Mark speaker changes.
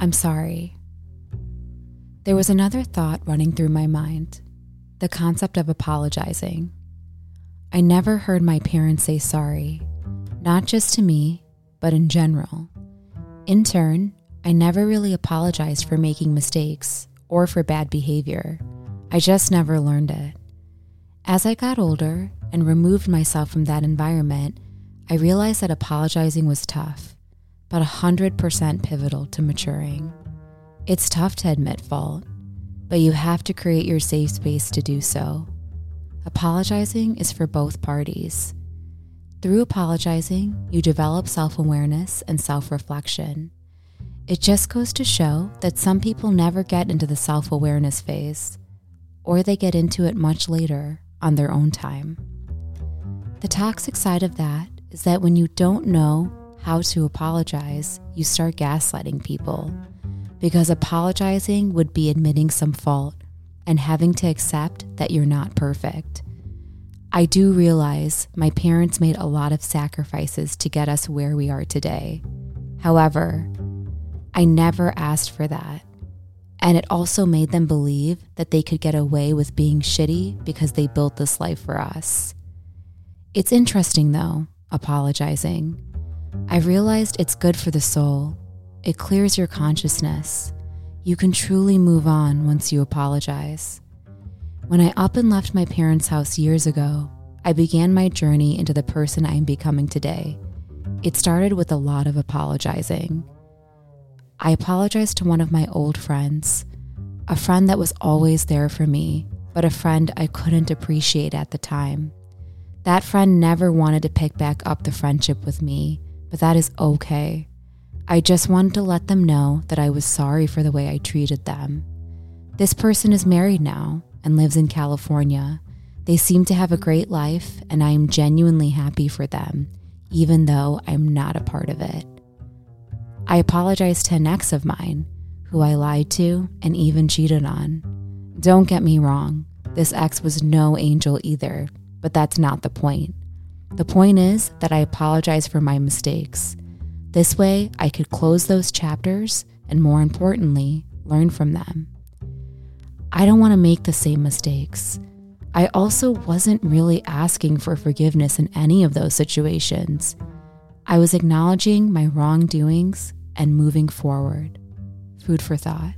Speaker 1: I'm sorry. There was another thought running through my mind the concept of apologizing. I never heard my parents say sorry, not just to me, but in general. In turn, I never really apologized for making mistakes or for bad behavior. I just never learned it. As I got older and removed myself from that environment, I realized that apologizing was tough, but 100% pivotal to maturing. It's tough to admit fault, but you have to create your safe space to do so. Apologizing is for both parties. Through apologizing, you develop self awareness and self reflection. It just goes to show that some people never get into the self awareness phase, or they get into it much later on their own time. The toxic side of that is that when you don't know how to apologize, you start gaslighting people. Because apologizing would be admitting some fault and having to accept that you're not perfect. I do realize my parents made a lot of sacrifices to get us where we are today. However, I never asked for that. And it also made them believe that they could get away with being shitty because they built this life for us. It's interesting, though, apologizing. I realized it's good for the soul. It clears your consciousness. You can truly move on once you apologize. When I up and left my parents' house years ago, I began my journey into the person I am becoming today. It started with a lot of apologizing. I apologized to one of my old friends, a friend that was always there for me, but a friend I couldn't appreciate at the time. That friend never wanted to pick back up the friendship with me, but that is okay. I just wanted to let them know that I was sorry for the way I treated them. This person is married now and lives in California. They seem to have a great life, and I am genuinely happy for them, even though I'm not a part of it. I apologized to an ex of mine who I lied to and even cheated on. Don't get me wrong, this ex was no angel either, but that's not the point. The point is that I apologize for my mistakes this way, I could close those chapters and, more importantly, learn from them. I don't want to make the same mistakes. I also wasn't really asking for forgiveness in any of those situations. I was acknowledging my wrongdoings and moving forward. Food for thought.